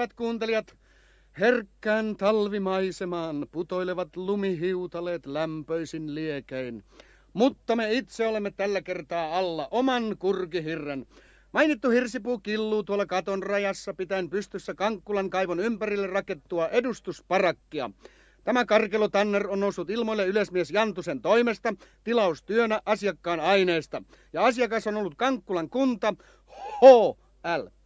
Hyvät kuuntelijat, herkkään talvimaisemaan putoilevat lumihiutaleet lämpöisin liekein. Mutta me itse olemme tällä kertaa alla oman kurkihirren. Mainittu hirsipuu killuu tuolla katon rajassa pitäen pystyssä Kankkulan kaivon ympärille rakettua edustusparakkia. Tämä karkelo Tanner on noussut ilmoille yleismies Jantusen toimesta tilaustyönä asiakkaan aineesta. Ja asiakas on ollut Kankkulan kunta HL.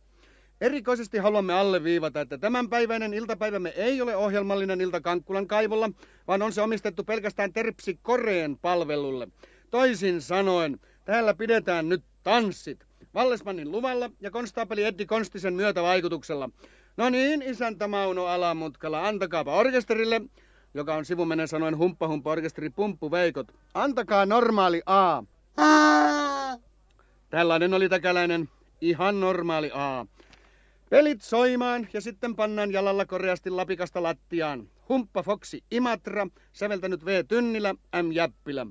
Erikoisesti haluamme alleviivata, että tämänpäiväinen iltapäivämme ei ole ohjelmallinen ilta Kankkulan kaivolla, vaan on se omistettu pelkästään Terpsi Koreen palvelulle. Toisin sanoen, täällä pidetään nyt tanssit. Vallesmannin luvalla ja konstaapeli Eddi Konstisen myötävaikutuksella. No niin, isäntä Mauno Alamutkala, antakaapa orkesterille, joka on sivumennen sanoen humppa humppa orkesteri Pumppu Veikot. Antakaa normaali A. Tällainen oli täkäläinen ihan normaali A. Pelit soimaan ja sitten pannaan jalalla koreasti lapikasta lattiaan. Humppa Foxi Imatra, säveltänyt V. Tynnilä, M. Jäppilä.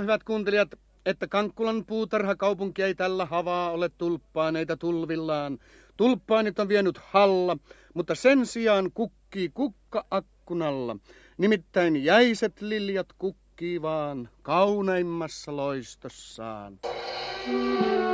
Tiedättekö, hyvät kuuntelijat, että Kankkulan puutarhakaupunki ei tällä havaa ole tulppaaneita tulvillaan. Tulppaanit on vienyt halla, mutta sen sijaan kukkii kukka akkunalla. Nimittäin jäiset liljat kukkii vaan kauneimmassa loistossaan. akkunaan,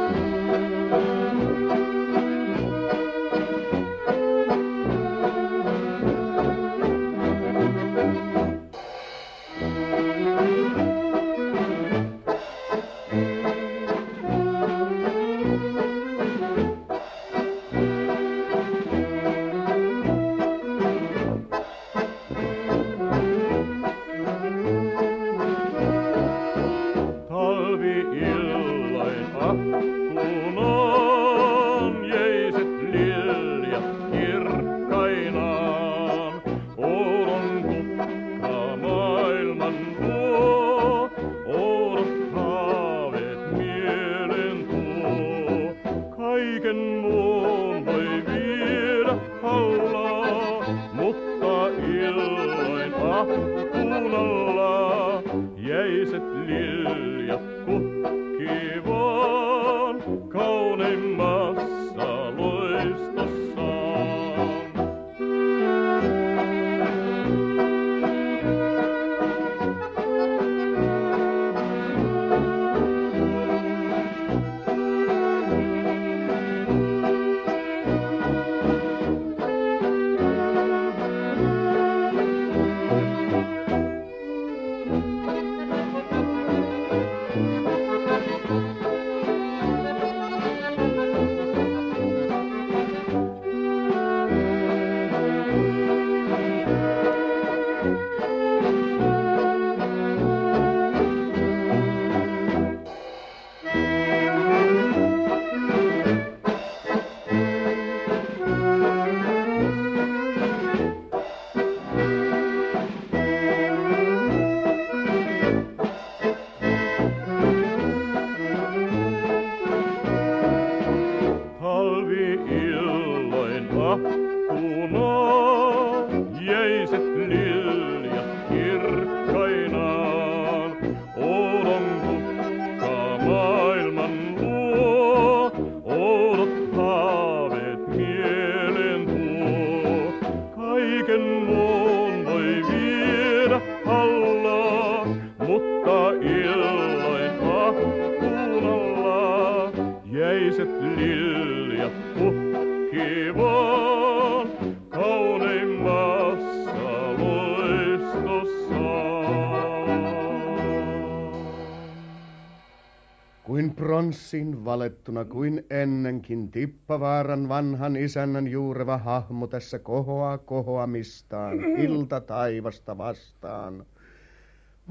valettuna kuin ennenkin Tippavaaran vanhan isännän juureva hahmo tässä kohoaa kohoamistaan, ilta taivasta vastaan.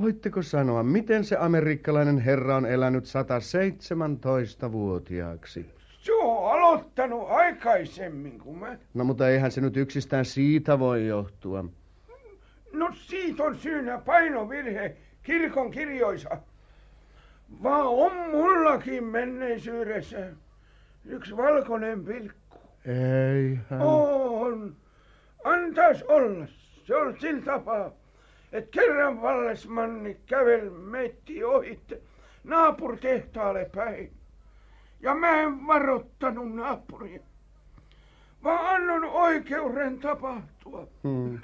Voitteko sanoa, miten se amerikkalainen herra on elänyt 117-vuotiaaksi? Se on aloittanut aikaisemmin kuin mä. No mutta eihän se nyt yksistään siitä voi johtua. No siitä on syynä painovirhe kirkon kirjoissa. Vaan on mullakin menneisyydessä yksi valkoinen pilkku. Eihän. On. Antais olla. Se on sillä tapaa, että kerran vallesmanni kävel meitti ohitte naapuritehtaalle päin. Ja mä en varoittanut naapuria, vaan annon oikeuden tapahtua. Hmm.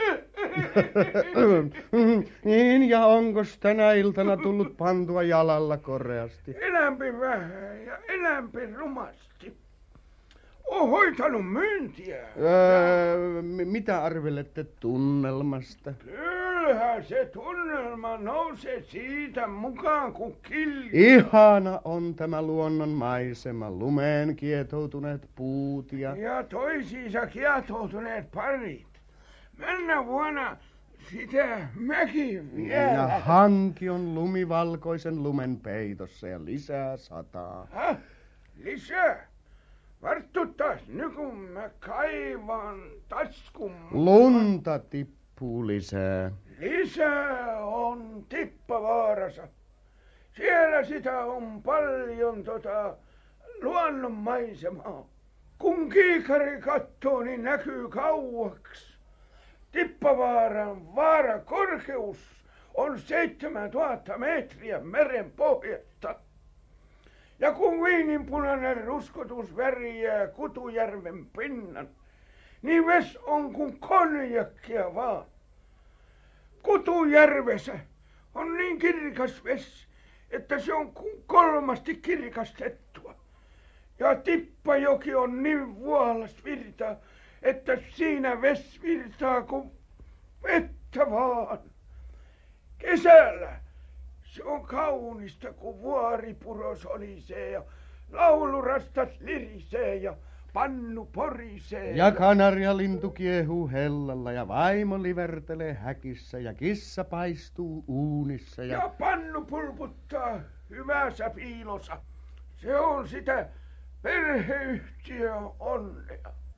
niin, ja onko tänä iltana tullut pantua jalalla koreasti? Elämpi vähän ja elämpi rumasti. On hoitanut myyntiä. Öö, mi- mitä arvelette tunnelmasta? Kyllähän se tunnelma nousee siitä mukaan kuin kilju. Ihana on tämä luonnon maisema, lumeen kietoutuneet puut ja... Ja toisiinsa kietoutuneet parit. Mennä vuonna sitä mäkin vielä. Ja hanki on lumivalkoisen lumen peitossa ja lisää sataa. Häh? Lisää? Varttuttas nyt kun mä kaivan taskun. Lunta tippuu lisää. Lisää on tippavaarassa. Siellä sitä on paljon tota luonnonmaisemaa. Kun kiikari kattoo, niin näkyy kauaksi. Tippavaaran vaarakorkeus on 7000 metriä meren pohjasta. Ja kun viininpunainen ruskotus värjää Kutujärven pinnan, niin ves on kuin konjakkia vaan. Kutujärvessä on niin kirkas vesi, että se on kuin kolmasti kirkastettua. Ja Tippajoki on niin vuolas virta, että siinä ves virtaa kuin vettä vaan. Kesällä se on kaunista, kun vuoripuro solisee ja laulurastas lirisee ja pannu porisee. Ja kanarialintu kiehuu hellalla ja vaimo livertelee häkissä ja kissa paistuu uunissa ja... Ja pannu pulputtaa hyvässä piilossa. Se on sitä perheyhtiön onnea.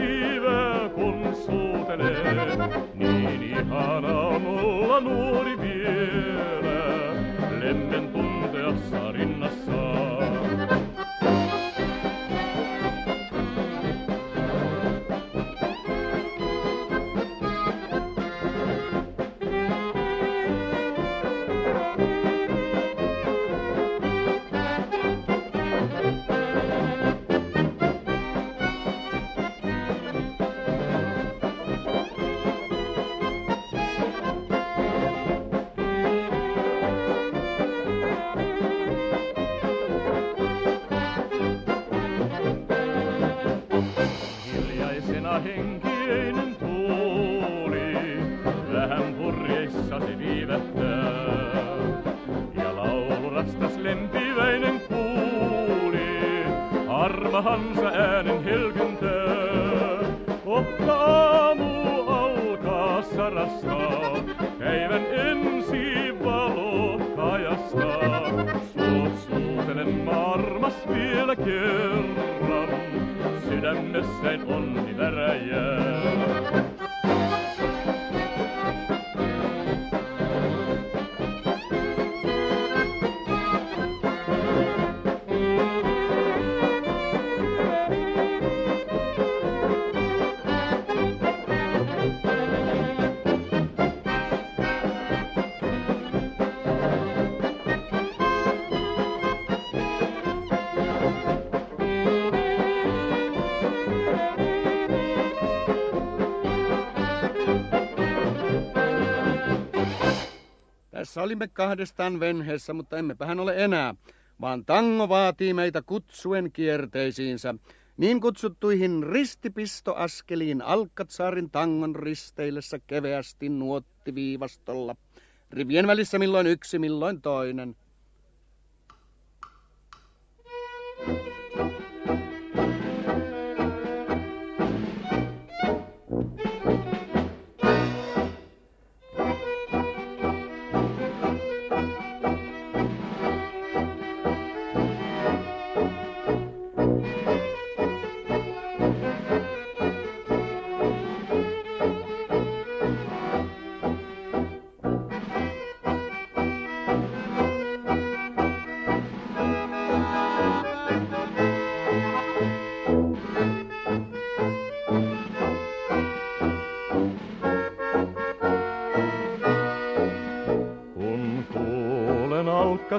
vive con suo tener, nini haram la nuri viene. Henkinen tuuli, vähän purjeissa se viivättää. Ja laulurastas lempiväinen kuuli, armahansa äänen helkyntää. Kohta aamu varastaa, päivän ensi valo kajastaa. Suosuutelen armas vielä kerran, sydämessäin onni fire. Tässä olimme kahdestaan venheessä, mutta emmepähän ole enää, vaan tango vaatii meitä kutsuen kierteisiinsä, niin kutsuttuihin ristipistoaskeliin Alkkatsaarin tangon risteillessä keveästi nuottiviivastolla. Rivien välissä milloin yksi, milloin toinen.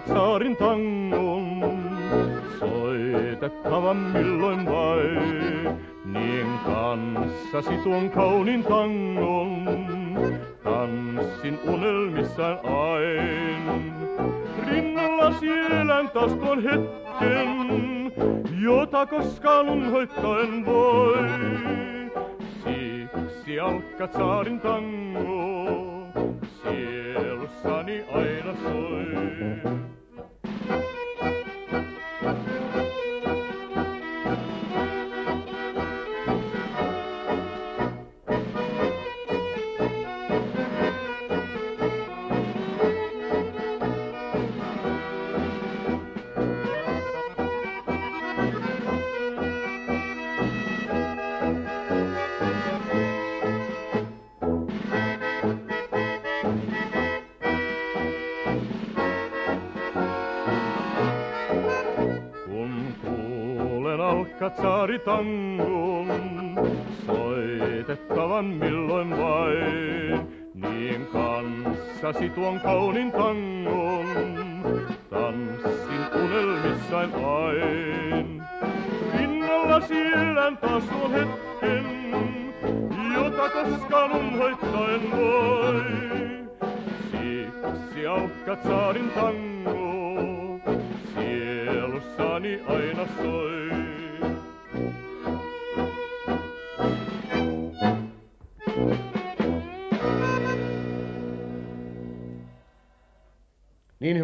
Saarin tangon. Soitettavan milloin vain, niin kanssasi tuon kaunin tangon. Tanssin unelmissaan ain. Rinnalla sielän taas tuon hetken, jota koskaan unhoittaen voi. Siksi alkat saarin tango, sielussani aina soi. Tangon, soitettavan milloin vain. Niin kanssasi tuon kaunin tangon, tanssin unelmissain ain. Rinnalla siellän taas tuon hetken, jota koskaan unhoittaen voi. Siksi aukkat saarin tango, sielussani aina soi.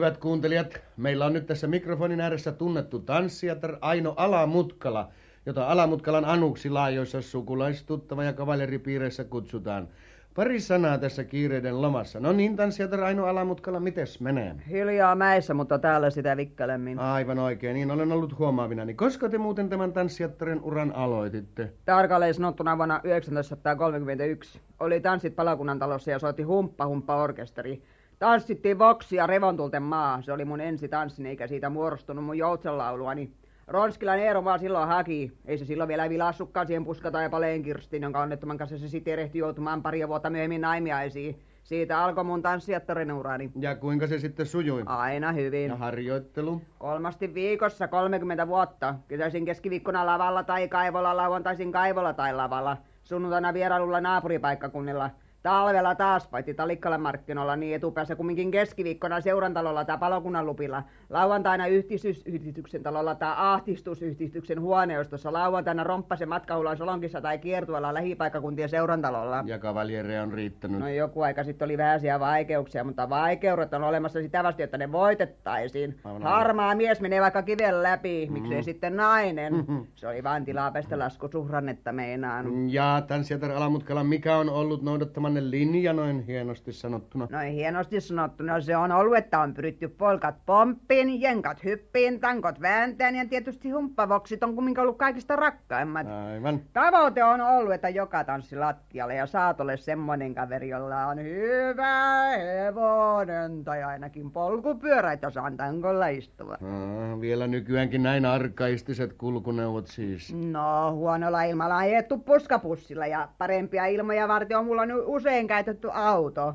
Hyvät kuuntelijat, meillä on nyt tässä mikrofonin ääressä tunnettu tanssijatar Aino Alamutkala, jota Alamutkalan anuksi laajoissa sukulaistuttava ja kavaleripiireissä kutsutaan. Pari sanaa tässä kiireiden lomassa. No niin, tanssijatar Aino Alamutkala, mites menee? Hiljaa mäessä, mutta täällä sitä vikkelemmin. Aivan oikein, niin olen ollut huomaavina. Niin koska te muuten tämän tanssijattaren uran aloititte? Tarkalleen sanottuna vuonna 1931. Oli tanssit palakunnan talossa ja soitti humppa humppa orkesteri. Tanssittiin Voksia Revontulten maa. Se oli mun ensi tanssin, eikä siitä muodostunut mun joutsenlaulua. Niin Ronskilan Eero vaan silloin haki. Ei se silloin vielä vilassukkaan siihen puskataipaleen kirstiin, jonka onnettoman kanssa se sitten erehti joutumaan pari vuotta myöhemmin naimiaisiin. Siitä alkoi mun tanssijattarin urani. Ja kuinka se sitten sujui? Aina hyvin. Ja harjoittelu? Kolmasti viikossa 30 vuotta. Kysäisin keskiviikkona lavalla tai kaivolla, lauantaisin kaivolla tai lavalla. Sunnuntaina vierailulla naapuripaikkakunnilla – Talvella taas paitsi Talikkalan markkinoilla, niin etupäässä kumminkin keskiviikkona seurantalolla tai palokunnan lupilla. Lauantaina yhdistysyhdistyksen talolla tai ahtistusyhdistyksen huoneistossa. Lauantaina romppasen matkahulan Solonkissa tai kiertueella lähipaikkakuntien seurantalolla. Ja kavaljereja on riittänyt. No joku aika sitten oli vähäisiä vaikeuksia, mutta vaikeudet on olemassa sitä vasti, että ne voitettaisiin. Aivan Harmaa mies menee vaikka kiven läpi, mm-hmm. miksei sitten nainen. Mm-hmm. Se oli vain tilaa pestä laskusuhrannetta meinaan. Ja tämän sieltä Alamutkala, mikä on ollut noudattaman sellainen linja noin hienosti sanottuna? Noin hienosti sanottuna se on ollut, että on pyritty polkat pomppiin, jenkat hyppiin, tankot vääntään ja tietysti humppavoksit on kumminkin ollut kaikista rakkaimmat. Aivan. Tavoite on ollut, että joka tanssi lattialle ja saat ole semmoinen kaveri, jolla on hyvä hevonen tai ainakin polkupyörä, että saan tankolla istua. Ah, vielä nykyäänkin näin arkaistiset kulkuneuvot siis. No, huonolla ilmalla ajettu puskapussilla ja parempia ilmoja varten on mulla nyt usein käytetty auto.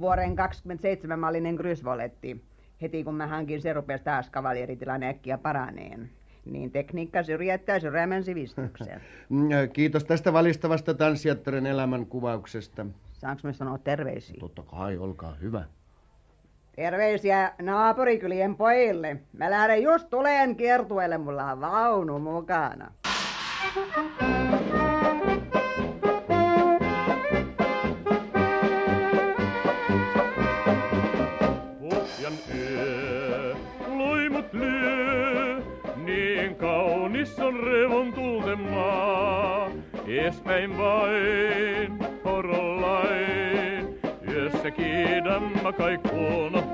Vuoden 27-mallinen Grysvoletti. Heti kun mä hankin, se rupesi taas kavalieritilan äkkiä paraneen. Niin tekniikka syrjäyttää syrjämän sivistyksen. Mm, äh, Kiitos tästä valistavasta tanssijattaren elämän kuvauksesta. Saanko mä sanoa terveisiä? Totta kai, olkaa hyvä. Terveisiä naapurikylien pojille. Mä lähden just tuleen kiertueelle, mulla on vaunu mukana. Pohjan on revontuulten maa. Eespäin vain, horollain, yössä kiidämmä kaikkuun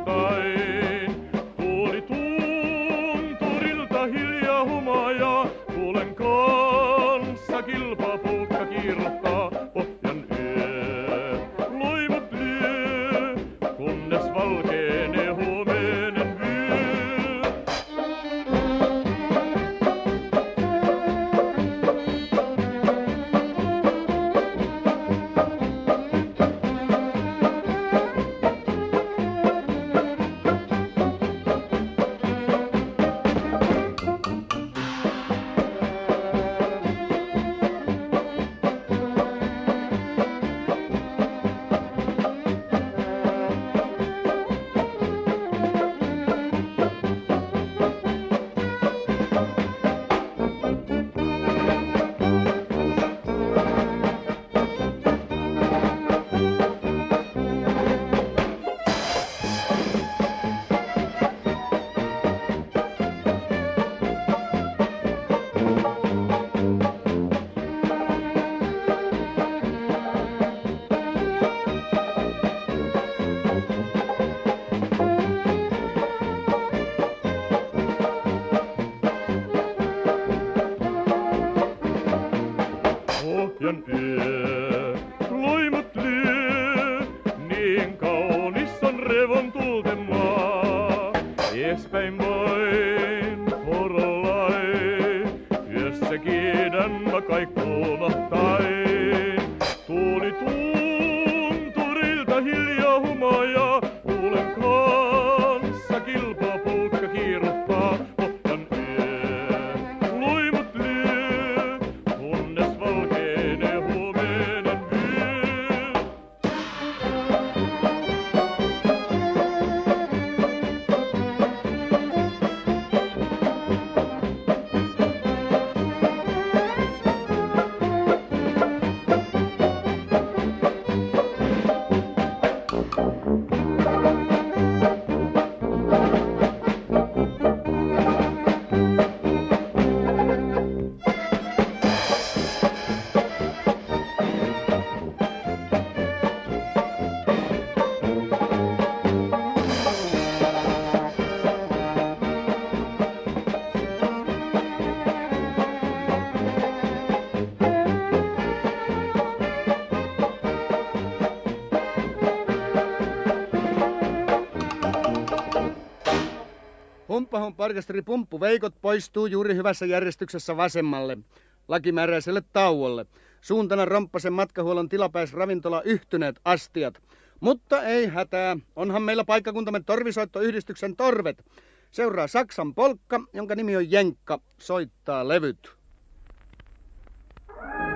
Parkasteri Pumppu Veikot poistuu juuri hyvässä järjestyksessä vasemmalle, lakimääräiselle tauolle. Suuntana romppasen matkahuollon tilapäisravintola yhtyneet astiat. Mutta ei hätää, onhan meillä paikkakuntamme torvisoittoyhdistyksen torvet. Seuraa Saksan polkka, jonka nimi on Jenkka, soittaa levyt. hyvät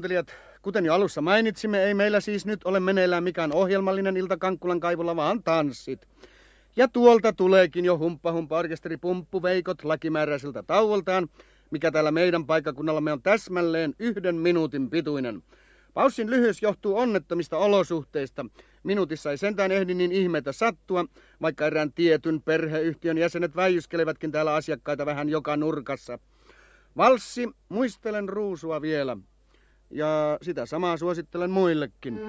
kuuntelijat, kuten jo alussa mainitsimme, ei meillä siis nyt ole meneillään mikään ohjelmallinen ilta Kankkulan kaivolla, vaan tanssit. Ja tuolta tuleekin jo humppa humppa orkesteri Pumppu Veikot lakimääräiseltä tauoltaan, mikä täällä meidän paikkakunnallamme on täsmälleen yhden minuutin pituinen. Paussin lyhyys johtuu onnettomista olosuhteista. Minuutissa ei sentään ehdi niin ihmeitä sattua, vaikka erään tietyn perheyhtiön jäsenet väijyskelevätkin täällä asiakkaita vähän joka nurkassa. Valssi, muistelen ruusua vielä. Ja sitä samaa suosittelen muillekin.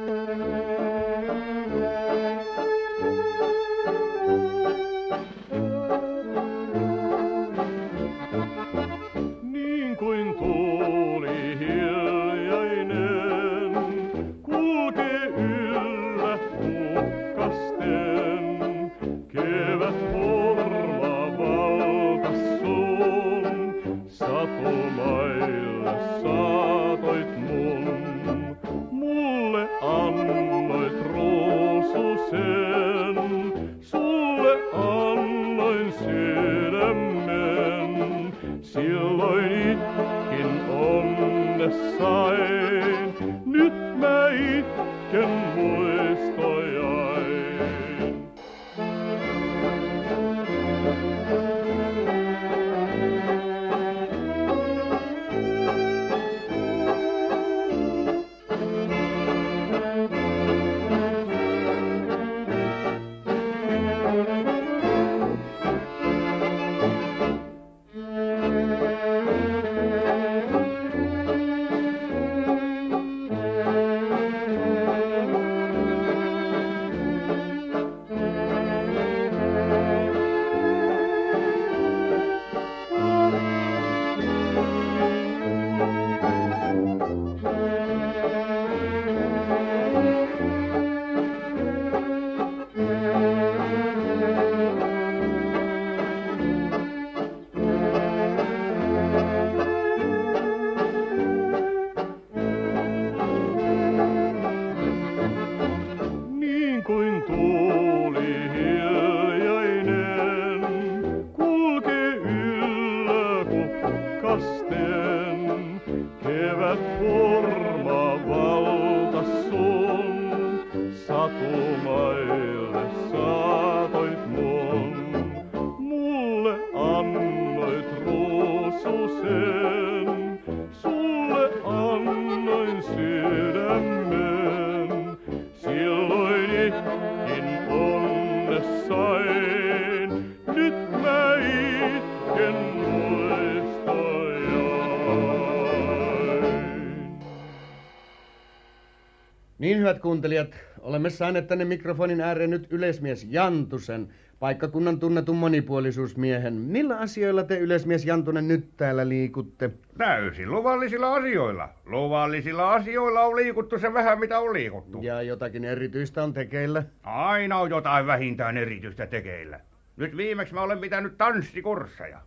Niin hyvät kuuntelijat, olemme saaneet tänne mikrofonin ääreen nyt yleismies Jantusen, paikkakunnan tunnetun monipuolisuusmiehen. Millä asioilla te yleismies Jantunen nyt täällä liikutte? Täysin luvallisilla asioilla. Luvallisilla asioilla on liikuttu se vähän mitä on liikuttu. Ja jotakin erityistä on tekeillä. Aina on jotain vähintään erityistä tekeillä. Nyt viimeksi mä olen pitänyt tanssikursseja.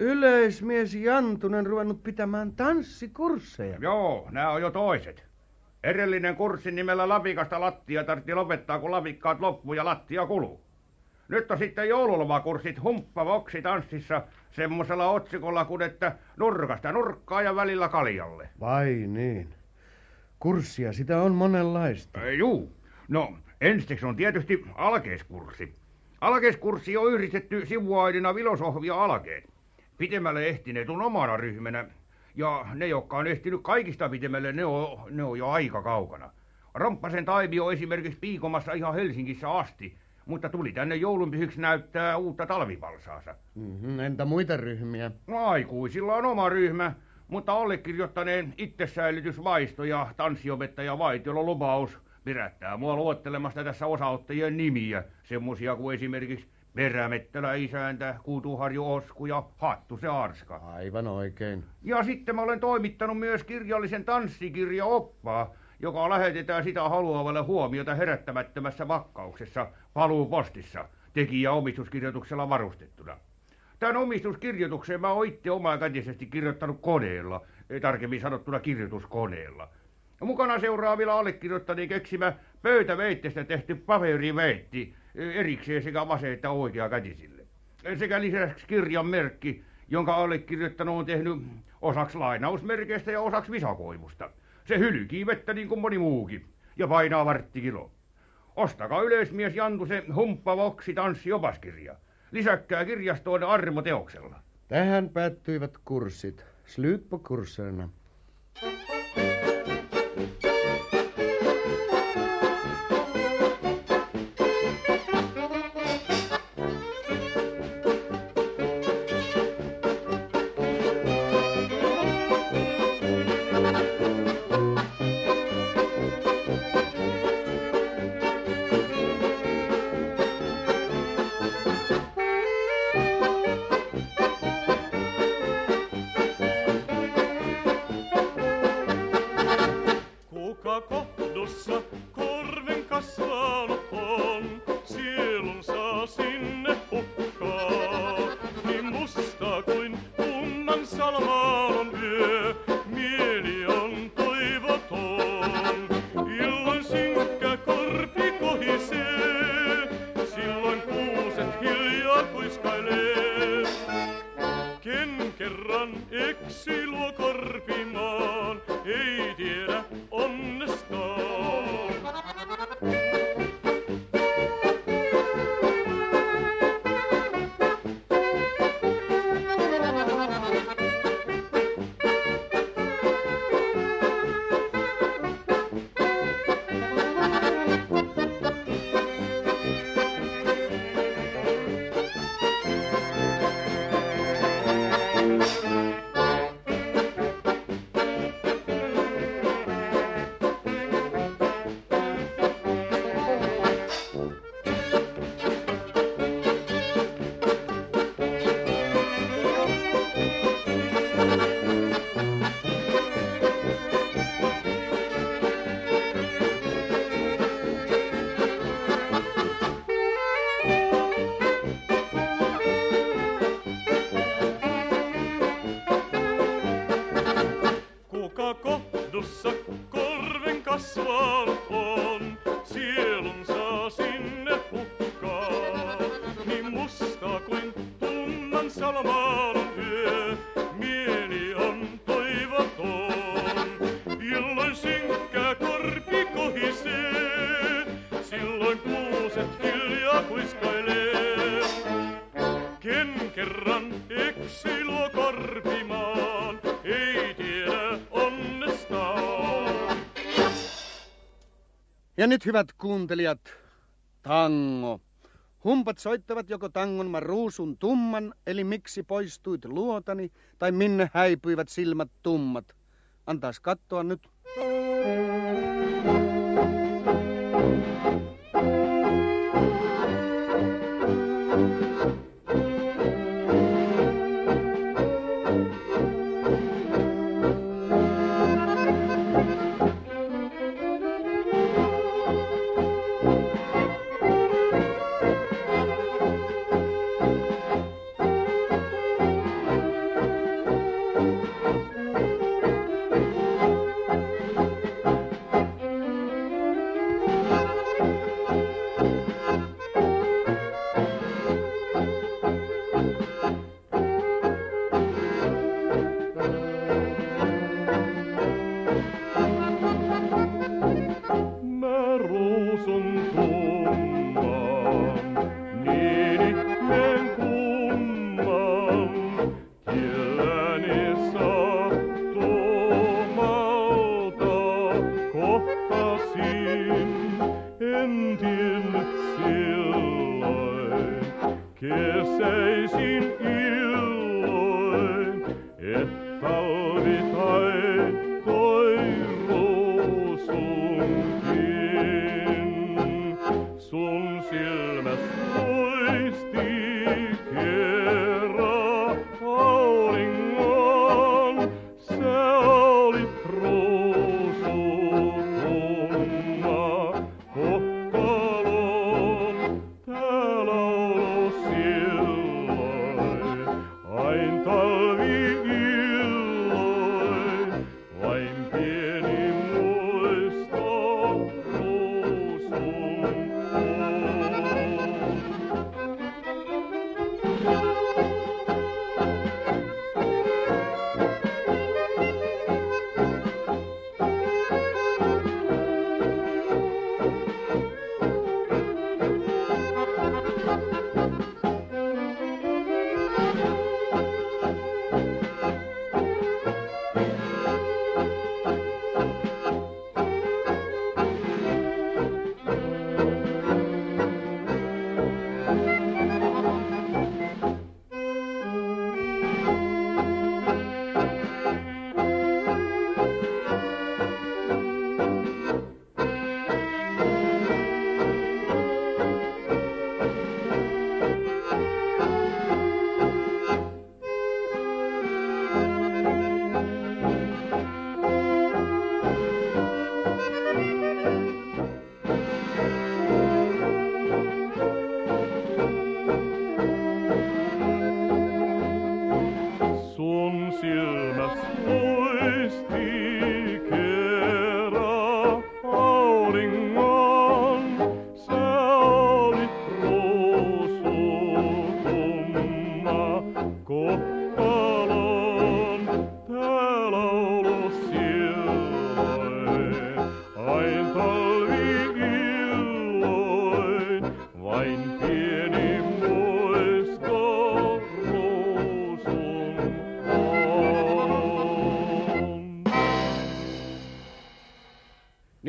Yleismies Jantunen ruvennut pitämään tanssikursseja. Joo, nämä on jo toiset. Edellinen kurssin nimellä Lapikasta lattia tarvitsi lopettaa, kun lavikkaat loppu ja lattia kuluu. Nyt on sitten joululomakurssit humppavoksi tanssissa semmosella otsikolla kuin että nurkasta nurkkaa ja välillä kaljalle. Vai niin. Kurssia sitä on monenlaista. Äh, juu. No, ensiksi on tietysti alkeiskurssi. Alkeiskurssi on yhdistetty sivuaidina filosofi ja alkeet. Pitemmälle ehtineet on omana ryhmänä. Ja ne, jotka on ehtinyt kaikista pitemmälle, ne on, ne on jo aika kaukana. Romppasen Taivio esimerkiksi piikomassa ihan Helsingissä asti, mutta tuli tänne joulunpyhiksi näyttää uutta talvivalsaansa. Mm-hmm, entä muita ryhmiä? No, aikuisilla on oma ryhmä, mutta allekirjoittaneen itsesäilytysvaisto ja tanssiopettaja Vaitiolla lupaus pidättää mua luottelemasta tässä osaottajien nimiä, semmosia kuin esimerkiksi Perämettälä isäntä, Kutuharju Osku ja Hattu se Arska. Aivan oikein. Ja sitten mä olen toimittanut myös kirjallisen tanssikirjaoppaa, joka lähetetään sitä haluavalle huomiota herättämättömässä vakkauksessa paluupostissa tekijä omistuskirjoituksella varustettuna. Tämän omistuskirjoituksen mä oon itse omakätisesti kirjoittanut koneella, eh, tarkemmin sanottuna kirjoituskoneella. Ja mukana seuraavilla allekirjoittaneen keksimä pöytäveitteestä tehty paperimeitti eh, erikseen sekä vasen että oikea kätisille. Sekä lisäksi kirjan merkki, jonka allekirjoittanut on tehnyt osaksi lainausmerkeistä ja osaksi visakoivusta. Se hylkii vettä niin kuin moni muukin ja painaa varttikilo. Ostakaa yleismies Jantusen humppa voksi tanssi opaskirja. Lisäkkää kirjastoon armoteoksella. Tähän päättyivät kurssit. Slut på kurserna. Ja nyt hyvät kuuntelijat, tango. Humpat soittavat joko tangon mä ruusun tumman, eli miksi poistuit luotani, tai minne häipyivät silmät tummat. Antaas katsoa nyt. Mä che sei sin io e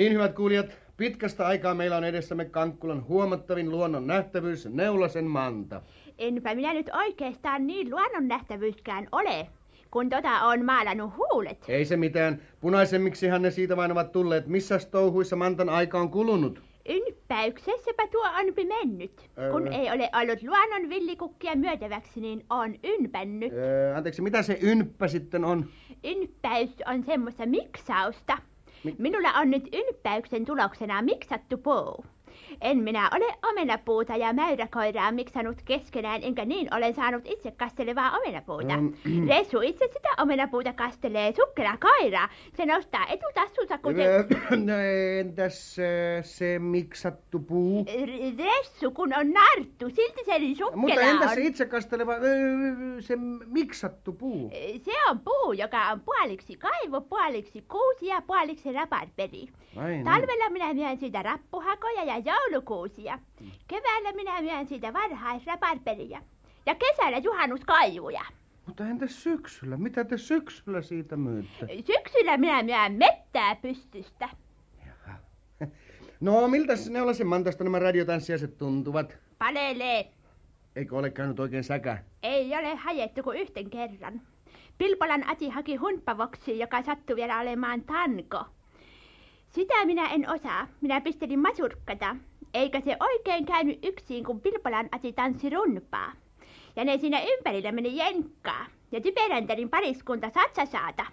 Niin hyvät kuulijat, pitkästä aikaa meillä on edessämme Kankkulan huomattavin luonnon nähtävyys, Neulasen manta. Enpä minä nyt oikeastaan niin luonnonnähtävyyskään ole, kun tota on maalannut huulet. Ei se mitään, punaisemmiksihan ne siitä vain ovat tulleet. Missäs touhuissa mantan aika on kulunut? Ynpäyksessäpä tuo onpi mennyt. Kun Öö. ei ole ollut luonnon villikukkia myötäväksi, niin on ynpännyt. Öö, anteeksi, mitä se ynppä sitten on? Ynppäys on semmoista miksausta. Mi- Minulla on nyt ynppäyksen tuloksena miksattu puu. En minä ole omenapuuta ja mäyräkoiraa miksannut keskenään, enkä niin olen saanut itse kastelevaa omenapuuta. Mm. Resu itse sitä omenapuuta kastelee sukkela koiraa. Se nostaa etutassunsa. Öö, no entäs öö, se miksattu puu? Ressu, kun on narttu, silti se niin sukkela Mutta entäs se itse kasteleva, öö, se miksattu puu? Se on puu, joka on puoliksi kaivo, puoliksi kuusi ja puoliksi raparperi. Niin. Talvella minä myön siitä rappuhakoja ja joulukuusia. Keväällä minä myön siitä varhaisraparperia. Ja kesällä juhannuskaivuja. Mutta entäs syksyllä? Mitä te syksyllä siitä myytte? Syksyllä minä myön mettää pystystä. No, miltä Neulasen mantasta nämä radiotanssiaiset tuntuvat? Palelee. Eikö ole käynyt oikein säkä? Ei ole hajettu kuin yhten kerran. Pilpolan Ati haki humpavoksi, joka sattui vielä olemaan tanko. Sitä minä en osaa. Minä pistelin masurkkata. Eikä se oikein käynyt yksin, kun Pilpolan Ati tanssi runpaa. Ja ne siinä ympärillä meni jenkkaa. Ja Typeräntärin pariskunta satsasaata.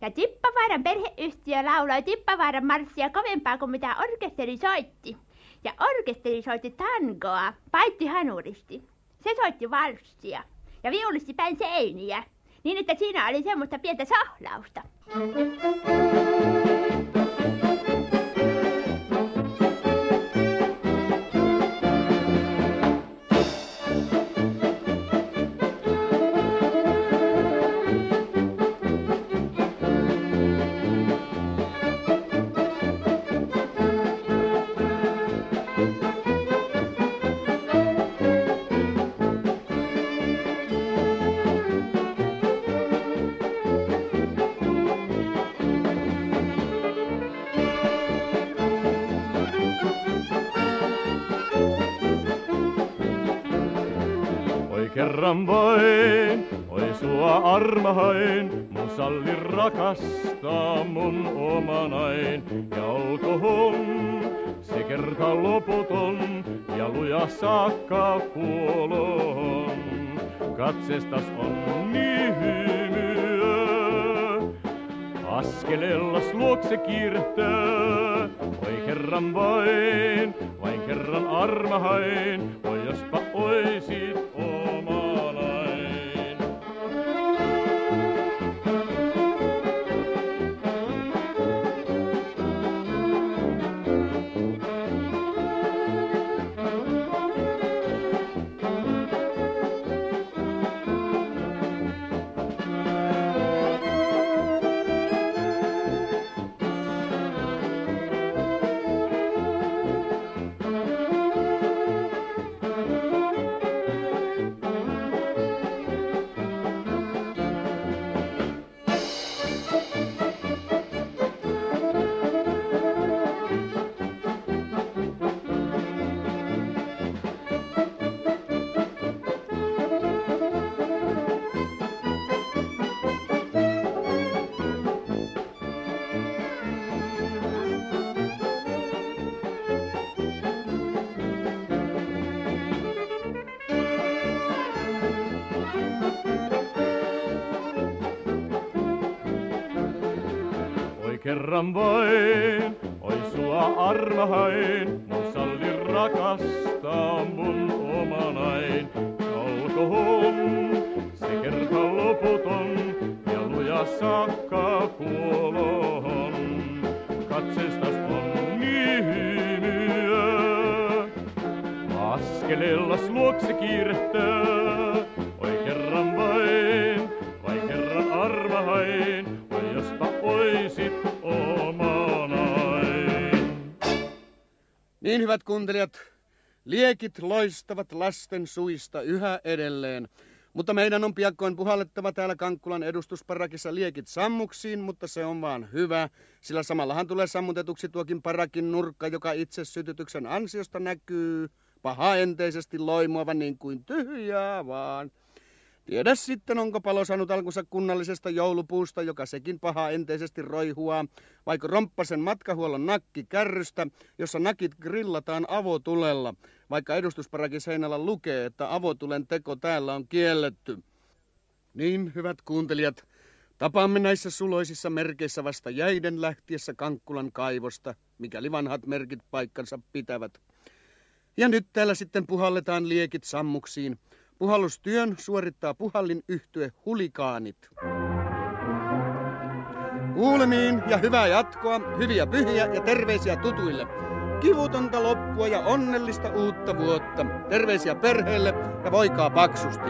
Ja Tippavaaran perheyhtiö lauloi Tippavaaran marssia kovempaa kuin mitä orkesteri soitti. Ja orkesteri soitti tangoa, paitti hanuristi. Se soitti valssia ja viulisti päin seiniä, niin että siinä oli semmoista pientä sahlausta. Oi kerran vain, oi sua armahain, mun salli rakastaa mun omanain. Ja olkoon se kerta loputon ja luja saakka kuolon. Katsestas on niin hymyä, Askelellas luokse kiirehtää, oi kerran vain, vain kerran armahain, oi jospa oisit omalain. Kerran vain, oi sua mun Niin hyvät kuuntelijat, Liekit loistavat lasten suista yhä edelleen. Mutta meidän on piakkoin puhallettava täällä Kankkulan edustusparakissa liekit sammuksiin, mutta se on vaan hyvä, sillä samallahan tulee sammutetuksi tuokin parakin nurkka, joka itse sytytyksen ansiosta näkyy pahaenteisesti loimuavan niin kuin tyhjää vaan. Tiedä sitten, onko palo saanut alkunsa kunnallisesta joulupuusta, joka sekin paha enteisesti roihuaa, vaikka romppasen matkahuollon nakki kärrystä, jossa nakit grillataan avotulella, vaikka edustusparakin seinällä lukee, että avotulen teko täällä on kielletty. Niin, hyvät kuuntelijat, tapaamme näissä suloisissa merkeissä vasta jäiden lähtiessä Kankkulan kaivosta, mikäli vanhat merkit paikkansa pitävät. Ja nyt täällä sitten puhalletaan liekit sammuksiin – Puhallustyön suorittaa puhallin yhtye Hulikaanit. Kuulemiin ja hyvää jatkoa, hyviä pyhiä ja terveisiä tutuille. Kivutonta loppua ja onnellista uutta vuotta. Terveisiä perheelle ja voikaa paksusti.